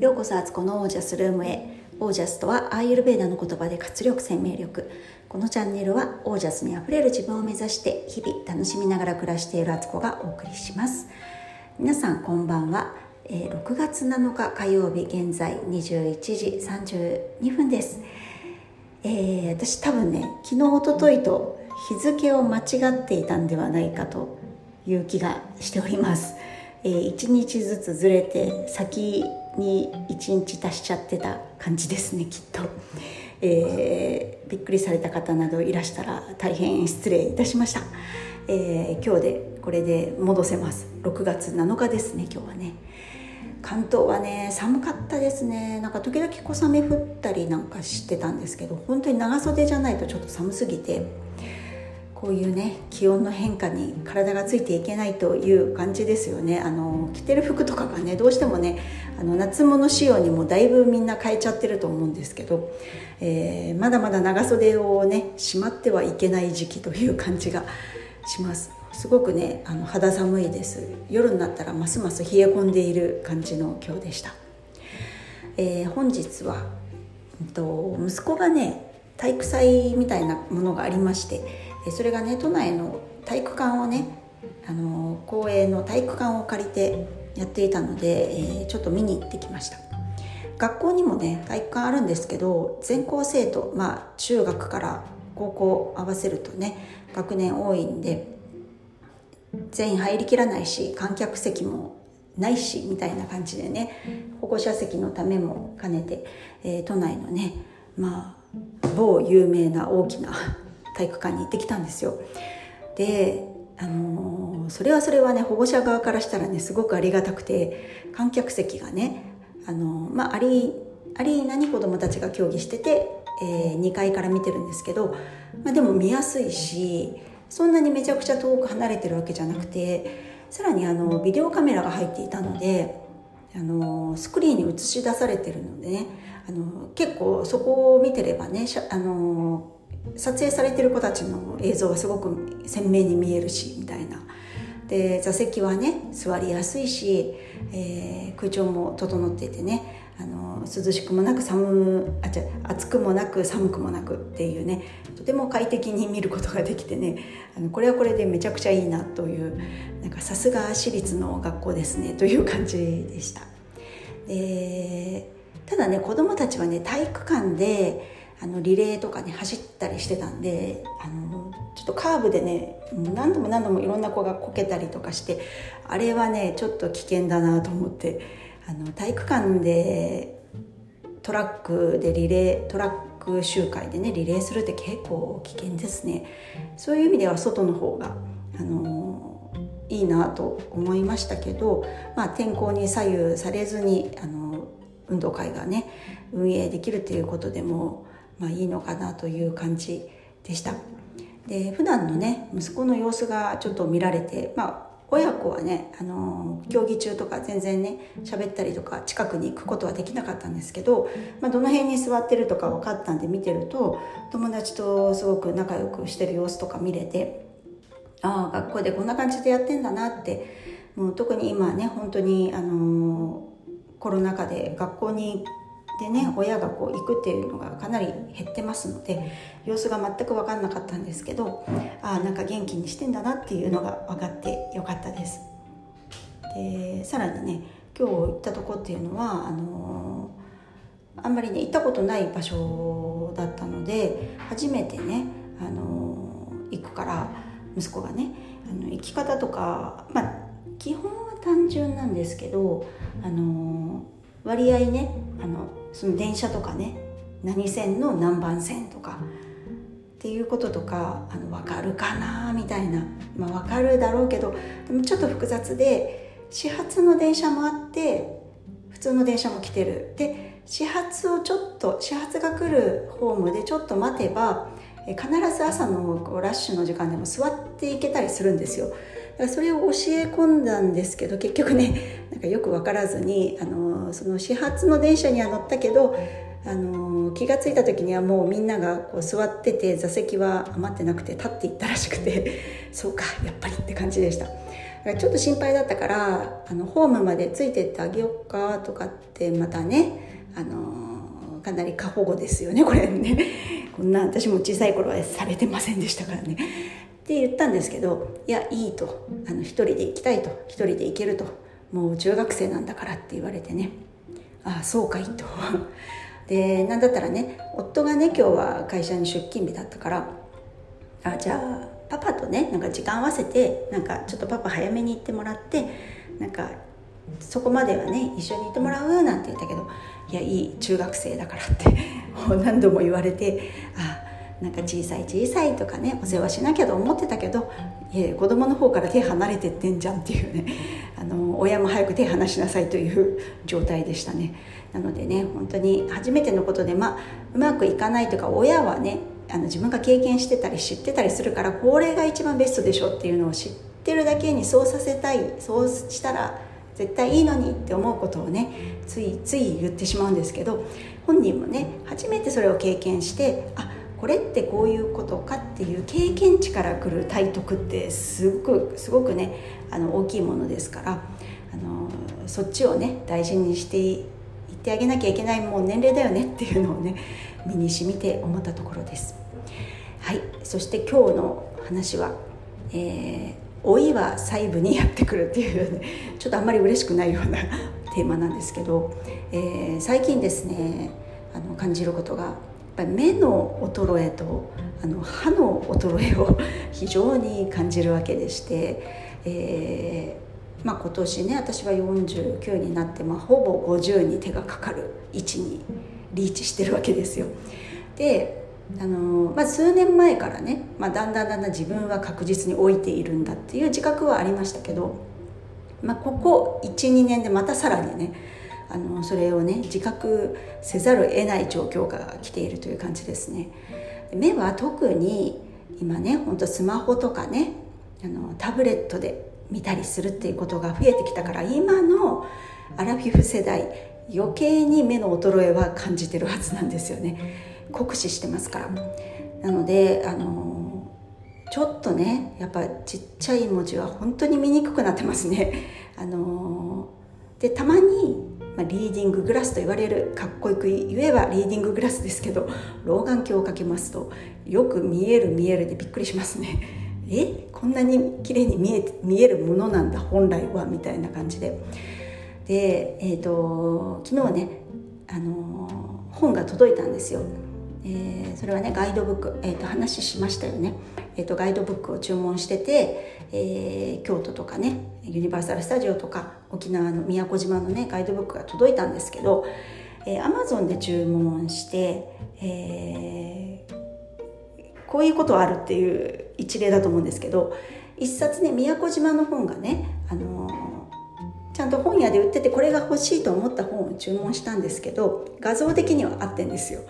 ようこそアツコのオージャスルームへ。オージャスとはアーユルベーダの言葉で活力生命力。このチャンネルはオージャスにあふれる自分を目指して日々楽しみながら暮らしているアツコがお送りします。皆さんこんばんは、え、6月7日火曜日現在21時32分です。えー、私多分ね昨日おとといと日付を間違っていたんではないかという気がしております、えー、1日ずつずれて先に1日足しちゃってた感じですねきっと、えー、びっくりされた方などいらしたら大変失礼いたしました、えー、今日でこれで戻せます。6月7日ですね今日はね。関東はね寒かったですね。なんか時々小雨降ったりなんかしてたんですけど本当に長袖じゃないとちょっと寒すぎてこういうね気温の変化に体がついていけないという感じですよね。あの着てる服とかがねどうしてもねあの夏物仕様にもだいぶみんな変えちゃってると思うんですけど、えー、まだまだ長袖をねしまってはいけない時期という感じがします。すごくねあの肌寒いです。夜になったらますます冷え込んでいる感じの今日でした、えー、本日は、えっと、息子がね体育祭みたいなものがありましてそれがね都内の体育館をねあの公営の体育館を借りてやっていたので、えー、ちょっと見に行ってきました。学校にもね体育館あるんですけど全校生徒まあ中学から高校合わせるとね学年多いんで全員入りきらないし観客席もないしみたいな感じでね保護者席のためも兼ねて、えー、都内のねまあ某有名な大きな体育館に行ってきたんですよ。であのー、それはそれはね保護者側からしたらねすごくありがたくて観客席がねあの、まあアリーナに子どもたちが競技してて、えー、2階から見てるんですけど、まあ、でも見やすいしそんなにめちゃくちゃ遠く離れてるわけじゃなくてさらにあのビデオカメラが入っていたのであのスクリーンに映し出されてるのでねあの結構そこを見てればねあの撮影されてる子たちの映像がすごく鮮明に見えるしみたいな。で座席はね座りやすいし、えー、空調も整っていてねあの涼しくもなく寒あじゃ暑くもなく寒くもなくっていうねとても快適に見ることができてねあのこれはこれでめちゃくちゃいいなというなんかさすが私立の学校ですねという感じでした。でただね子どもたちはね体育館であのリレーとかね走ったりしてたんであのちょっとカーブでね何度も何度もいろんな子がこけたりとかしてあれはねちょっと危険だなと思ってあの体育館でトラックでリレートラック周回でねリレーするって結構危険ですね。そういう意味では外の方があのいいなと思いましたけど、まあ、天候に左右されずにあの運動会がね運営できるということでもまあ、いいのかなという感じでした。で普段のね息子の様子がちょっと見られてまあ親子はね、あの競技中とか全然ね喋ったりとか近くに行くことはできなかったんですけど、まあ、どの辺に座ってるとか分かったんで見てると友達とすごく仲良くしてる様子とか見れてああ学校でこんな感じでやってんだなってもう特に今ね本当にあのコロナ禍で学校にでね親がこう行くっていうのがかなり減ってますので様子が全く分かんなかったんですけどあなんか元気にしてんだなっていうのが分かってよかったです。でさらにね今日行ったとこっていうのはあのー、あんまりね行ったことない場所だったので初めてね、あのー、行くから息子がねあの行き方とかまあ基本は単純なんですけどあのー割合ねあのその電車とかね何線の何番線とかっていうこととかあの分かるかなみたいな、まあ、分かるだろうけどでもちょっと複雑で始発の電車もあって普通の電車も来てる。で始発をちょっと始発が来るホームでちょっと待てば必ず朝のラッシュの時間でも座っていけたりするんですよ。それを教え込んだんですけど結局ねなんかよく分からずにあのその始発の電車には乗ったけどあの気が付いた時にはもうみんながこう座ってて座席は余ってなくて立っていったらしくてそうかやっぱりって感じでした。ちょっと心配だったからあのホームまでついてってあげようかとかってまたねあのかなり過保護ですよねこれね。こんな私も小さい頃はされてませんでしたからねって言ったんですけどいやいいと。あの一人で行きたいと。一人で行けると。もう中学生なんだからって言われてね。ああそうかいと。で何だったらね夫がね今日は会社に出勤日だったからあじゃあパパとねなんか時間合わせてなんかちょっとパパ早めに行ってもらってなんかそこまではね一緒にいてもらうなんて言ったけどいやいい中学生だからって。何度も言われてあなんか小さい小さいとかねお世話しなきゃと思ってたけどいや子供の方から手離れてってんじゃんっていうね あの親も早く手離しなさいという状態でしたね。なのでね本当に初めてのことで、まあ、うまくいかないとか親はねあの自分が経験してたり知ってたりするからこれが一番ベストでしょっていうのを知ってるだけにそうさせたいそうしたら絶対いいのにって思うことをねついつい言ってしまうんですけど本人もね初めてそれを経験してあこれってこういうことかっていう経験値からくる体得ってすごくすごくねあの大きいものですからあのそっちをね大事にしていってあげなきゃいけないもう年齢だよね っていうのをね身にしみて思ったところです。はい。そして今日の話は、えー、老いは細部にやってくるっていうねちょっとあんまり嬉しくないような テーマなんですけど、えー、最近ですねあの感じることがぱり目の衰えとあの歯の衰えを 非常に感じるわけでして、えーまあ、今年ね私は49になって、まあ、ほぼ50に手がかかる位置にリーチしてるわけですよ。であのまあ、数年前からね、まあ、だんだんだんだん自分は確実に老いているんだっていう自覚はありましたけど、まあ、ここ12年でまたさらにねあのそれをね自覚せざるを得ない状況が来ているという感じですね。目は特に今ねほんとスマホとかねあのタブレットで見たりするっていうことが増えてきたから今のアラフィフ世代余計に目の衰えは感じてるはずなんですよね。酷使してますから。なのであのちょっとねやっぱちっちゃい文字は本当に見にくくなってますね。あのでたまに、まあ、リーディンググラスと言われるかっこよく言えばリーディンググラスですけど老眼鏡をかけますとよく見える見えるでびっくりしますね。え？こんなに綺麗に見え見えるものなんだ本来はみたいな感じで。で、えーと、昨日ね、あの本が届いたんですよ、えー、それはねガイドブック、えーと、話しましたよね、えーと、ガイドブックを注文してて、えー、京都とかねユニバーサル・スタジオとか沖縄の宮古島のねガイドブックが届いたんですけど、えー、アマゾンで注文して、えー、こういうことあるっていう一例だと思うんですけど一冊ね宮古島の本がね、あのんと本屋で売っててこれが欲しいと思った本を注文したんですけど画像的には合ってんですよ。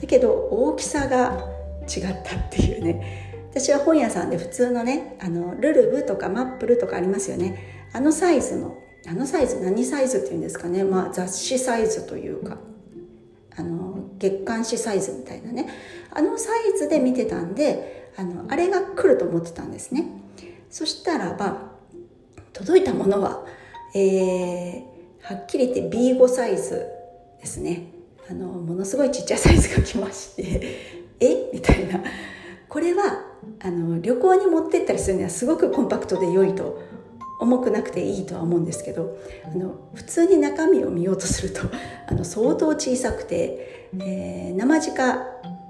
だけど大きさが違ったっていうね。私は本屋さんで普通のねあのルルブとかマップルとかありますよね。あのサイズのあのサイズ何サイズっていうんですかね。まあ雑誌サイズというかあの月刊誌サイズみたいなね。あのサイズで見てたんであのあれが来ると思ってたんですね。そしたらば届いたものはえー、はっきり言って B5 サイズですね。あのものすごいちっちゃいサイズが来まして え？みたいな。これはあの旅行に持ってったりするにはすごくコンパクトで良いと重くなくていいとは思うんですけどあの普通に中身を見ようとするとあの相当小さくて、えー、生地か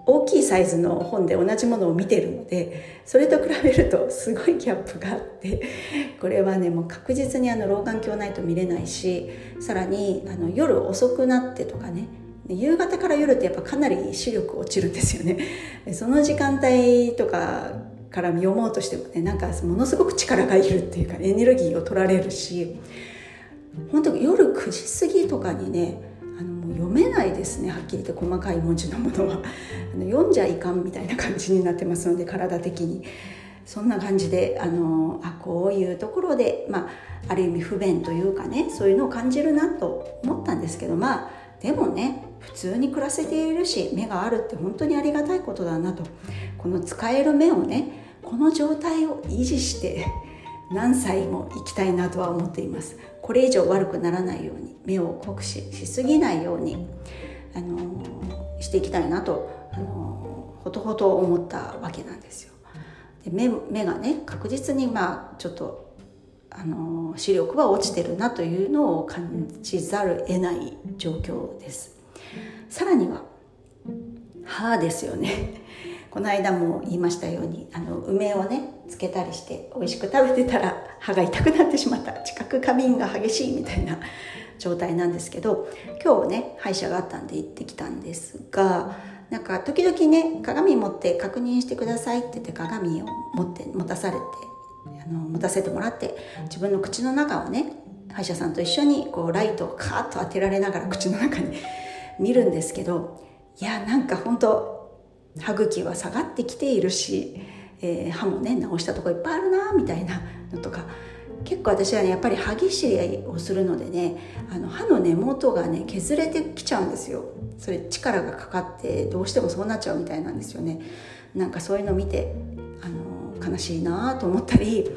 大きいサイズの本で同じものを見てるのでそれと比べるとすごいギャップがあってこれはねもう確実にあの老眼鏡ないと見れないしさらにあの夜遅くなってとかね夕方から夜ってやっぱかなり視力落ちるんですよね。その時間帯とかから読もうとしてもねなんかものすごく力がいるっていうかエネルギーを取られるし本当夜9時過ぎとかにね読めないですねはっきり言って細かい文字のものは。あの読んじゃいかんみたいな感じになってますので体的に。そんな感じであのあこういうところで、まあ、ある意味不便というかねそういうのを感じるなと思ったんですけどまあでもね普通に暮らせているし目があるって本当にありがたいことだなと。この使える目をねこの状態を維持して何歳も生きたいなとは思っています。これ以上悪くならないように目を酷使しすぎないように、あのー、していきたいなと、あのー、ほとほと思ったわけなんですよ。で目目がね確実にまあちょっとあの視力は落ちてるなというのを感じざる得ない状況です。さらには歯ですよね。この間も言いましたようにあの梅をねつけたりして美味しく食べてたら歯が痛くなってしまった。知覚過敏が激しいみたいな状態なんですけど今日ね歯医者があったんで行ってきたんですがなんか時々ね鏡持って確認してくださいって言って鏡を持って持たされてあの持たせてもらって自分の口の中をね歯医者さんと一緒にこうライトをカーッと当てられながら口の中に見るんですけどいやなんか本当歯茎は下がってきているし、えー、歯もね直したとこいっぱいあるなみたいなのとか結構私はねやっぱり歯ぎしりをするのでねあの歯の根元がね削れてきちゃうんですよ。それ力がかかってどうしてもそうなっちゃうみたいなんですよね。なんかそういうの見てあの悲しいなと思ったり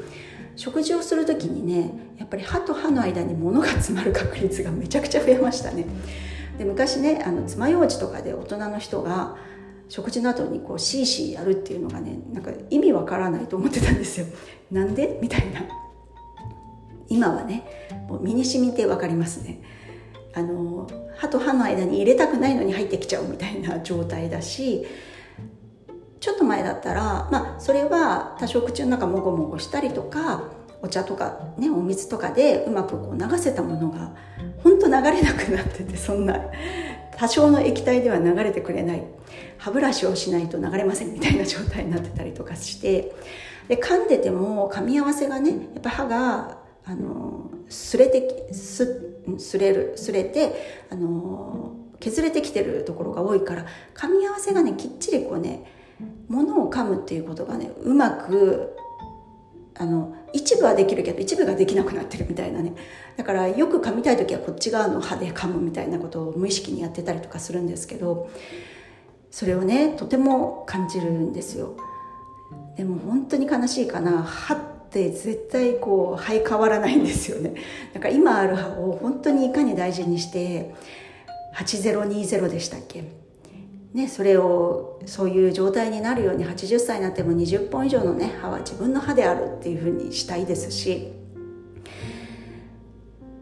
食事をする時にねやっぱり歯と歯の間に物が詰まる確率がめちゃくちゃ増えましたね。で昔ねあの爪楊枝とかで大人の人が食事の後にこうシーシーやるっていうのがねなんか意味わからないと思ってたんですよ。なんで？みたいな。今はねもう身に染みて分かりますね。あの歯と歯の間に入れたくないのに入ってきちゃうみたいな状態だしちょっと前だったらまあそれは多少口の中もごもごしたりとかお茶とかねお水とかでうまくこう流せたものがほんと流れなくなっててそんな多少の液体では流れてくれない。歯ブラシをしないと流れませんみたいな状態になってたりとかしてで噛んでても噛み合わせがねやっぱ歯があのすれてすすれるすれてあの削れてきてるところが多いから噛み合わせがねきっちりこうね物を噛むっていうことがねうまくあの一部はできるけど一部ができなくなってるみたいなね。だからよく噛みたい時はこっち側の歯で噛むみたいなことを無意識にやってたりとかするんですけどそれをねとても感じるんですよ。でも本当に悲しいかな。歯って絶対こう生え変わらないんですよね。だから今ある歯を本当にいかに大事にして8020でしたっけ。ね、それをそういう状態になるように80歳になっても20本以上のね歯は自分の歯であるっていうふうにしたいですし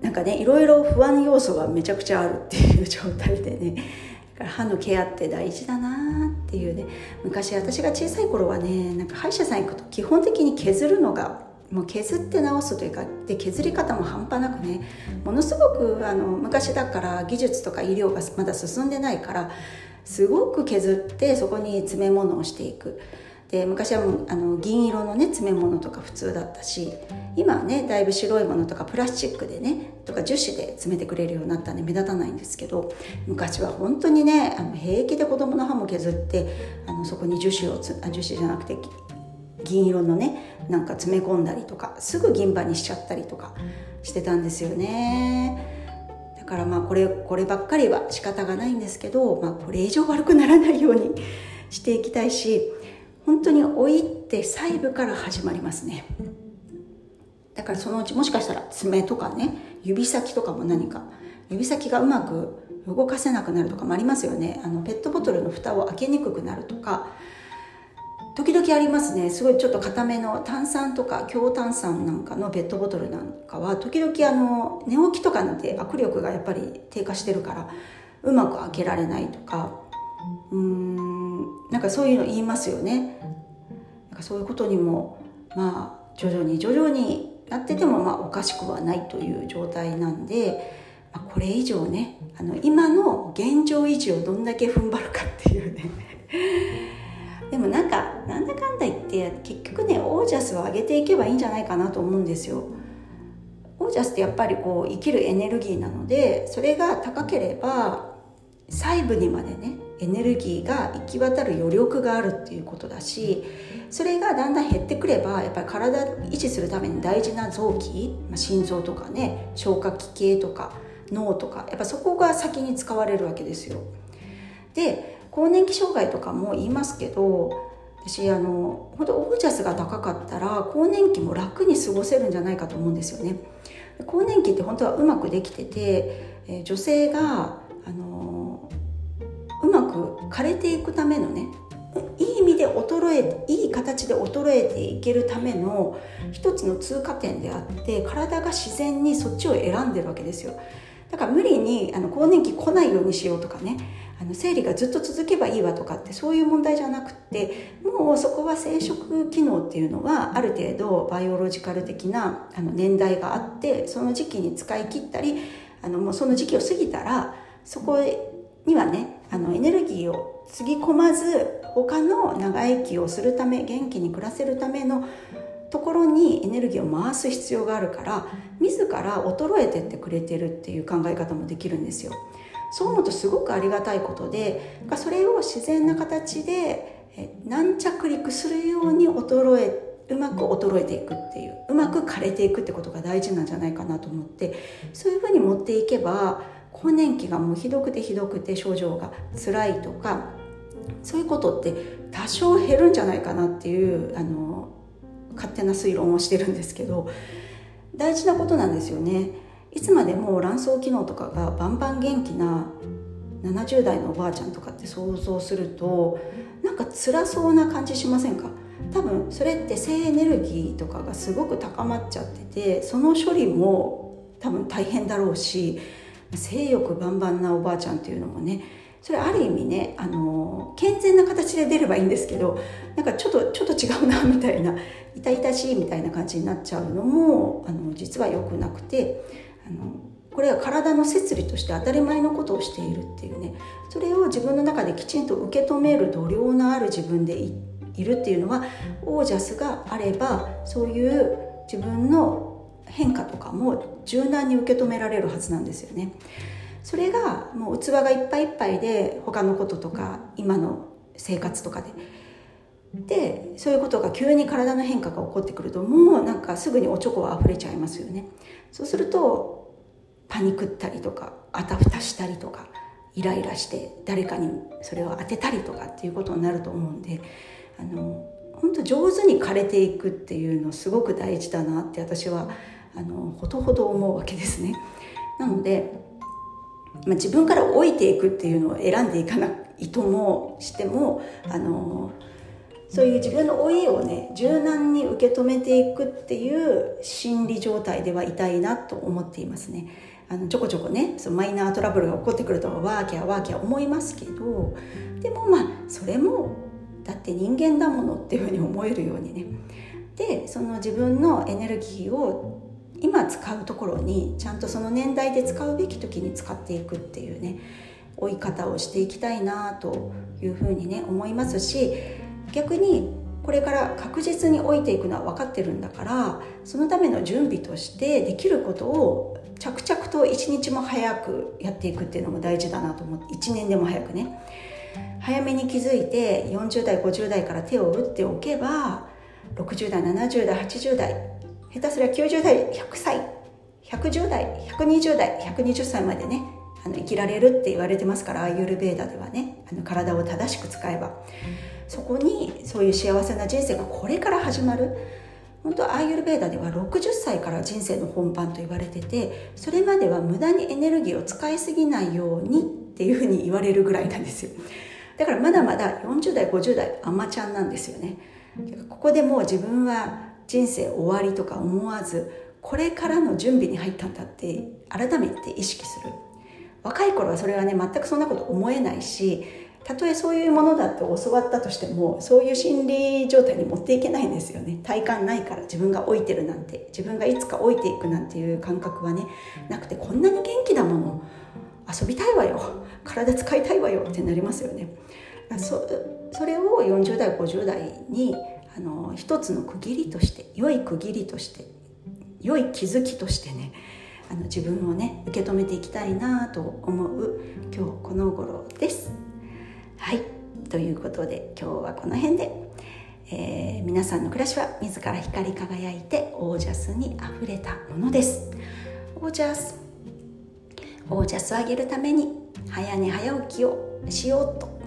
なんかねいろいろ不安要素がめちゃくちゃあるっていう状態でねから歯のケアって大事だなっていうね。昔私が小さい頃はねなんか歯医者さん行くと基本的に削るのがもう削って直すというかで削り方も半端なくねものすごくあの昔だから技術とか医療がまだ進んでないからすごく削ってそこに詰め物をしていく。で昔はもうあの銀色のね詰め物とか普通だったし今はねだいぶ白いものとかプラスチックでねとか樹脂で詰めてくれるようになったんで目立たないんですけど昔は本当にねあの平気で子供の歯も削ってあのそこに樹脂をつあ樹脂じゃなくて銀色のねなんか詰め込んだりとかすぐ銀歯にしちゃったりとかしてたんですよね。だからまあこれこればっかりは仕方がないんですけど、まあ、これ以上悪くならないように していきたいし本当に老いって細部から始まりますね。だからそのうちもしかしたら爪とかね指先とかも何か指先がうまく動かせなくなるとかもありますよね。あのペットボトルの蓋を開けにくくなるとか時々ありますね。すごいちょっと固めの炭酸とか強炭酸なんかのペットボトルなんかは時々あの寝起きとかなんて握力がやっぱり低下してるからうまく開けられないとかうーんなんかそういうの言いますよね。なんかそういうことにもまあ徐々に徐々になっててもまあおかしくはないという状態なんで、まあ、これ以上ねあの今の現状維持をどんだけ踏ん張るかっていうね。でもなんかなんだかんだ言って結局ねオージャスを上げていけばいいんじゃないかなと思うんですよ。オージャスってやっぱりこう生きるエネルギーなのでそれが高ければ細部にまでねエネルギーが行き渡る余力があるっていうことだしそれがだんだん減ってくればやっぱり体を維持するために大事な臓器、まあ、心臓とかね消化器系とか脳とかやっぱそこが先に使われるわけですよ。で更年期障害とかも言いますけど私あの本当オージャスが高かったら更年期も楽に過ごせるんじゃないかと思うんですよね。更年期って本当はうまくできてて、女性が枯れていくためのねいい意味で衰えいい形で衰えていけるための一つの通過点であって体が自然にそっちを選んでるわけですよ。だから無理にあの更年期来ないようにしようとかねあの生理がずっと続けばいいわとかってそういう問題じゃなくてもうそこは生殖機能っていうのはある程度バイオロジカル的なあの年代があってその時期に使い切ったりあのもうその時期を過ぎたらそこにはねあのエネルギーをつぎ込まず他の長生きをするため元気に暮らせるためのところにエネルギーを回す必要があるから自ら衰えてってくれてるっていう考え方もできるんですよ。そう思うとすごくありがたいことでそれを自然な形で軟着陸するように衰えうまく衰えていくっていううまく枯れていくってことが大事なんじゃないかなと思ってそういうふうに持っていけば更年期がもうひどくてひどくて症状が辛いとかそういうことって多少減るんじゃないかなっていうあの勝手な推論をしてるんですけど大事なことなんですよね。いつまでも卵巣機能とかがバンバン元気な70代のおばあちゃんとかって想像するとなんか辛そうな感じしませんか？多分それって性エネルギーとかがすごく高まっちゃっててその処理も多分大変だろうし性欲バンバンなおばあちゃんっていうのもねそれある意味ねあの健全な形で出ればいいんですけどなんかちょっとちょっと違うなみたいな痛々しいみたいな感じになっちゃうのもあの実は良くなくてあのこれは体の摂理として当たり前のことをしているっていうねそれを自分の中できちんと受け止める度量のある自分でいるっていうのはオージャスがあればそういう自分の変化とかも柔軟に受け止められるはずなんですよね。それがもう器がいっぱいいっぱいで他のこととか今の生活とかででそういうことが急に体の変化が起こってくるともうなんかすぐにおちょこは溢れちゃいますよねそうするとパニクったりとかあたふたしたりとかイライラして誰かにそれを当てたりとかっていうことになると思うんであの本当上手に枯れていくっていうのすごく大事だなって私はあのほどほど思うわけですね。なのでまあ、自分から老いていくっていうのを選んでいかないともしてもあのそういう自分の老いをね柔軟に受け止めていくっていう心理状態ではいたいなと思っていますね。あのちょこちょこねそのマイナートラブルが起こってくるとワーキャーワーキャー思いますけどでもまあそれもだって人間だものっていうふうに思えるようにねでその自分のエネルギーを今使うところにちゃんとその年代で使うべき時に使っていくっていうね追い方をしていきたいなというふうにね思いますし逆にこれから確実に老いていくのは分かってるんだからそのための準備としてできることを着々と一日も早くやっていくっていうのも大事だなと思って1年でも早くね。早めに気づいて40代50代から手を打っておけば60代70代80代下手すりゃ90代100歳。110代120代120歳までねあの生きられるって言われてますからアーユルベーダではねあの体を正しく使えば。そこにそういう幸せな人生がこれから始まる。本当アーユルベーダでは60歳から人生の本番と言われててそれまでは無駄にエネルギーを使いすぎないようにっていうふうに言われるぐらいなんですよ。だからまだまだ40代50代アマちゃんなんですよね。ここでもう自分は人生終わりとか思わずこれからの準備に入ったんだって改めて意識する。若い頃はそれはね全くそんなこと思えないしたとえそういうものだって教わったとしてもそういう心理状態に持っていけないんですよね。体感ないから自分が老いてるなんて自分がいつか老いていくなんていう感覚はねなくてこんなに元気なもの遊びたいわよ体使いたいわよってなりますよね。そそれを40代50代にあの一つの区切りとして良い区切りとして良い気づきとしてねあの自分をね受け止めていきたいなと思う今日この頃です。はいということで今日はこの辺で、えー、皆さんの暮らしは自ら光り輝いてオージャスにあふれたものです。オージャスオージャスを上げるために早寝早起きをしようと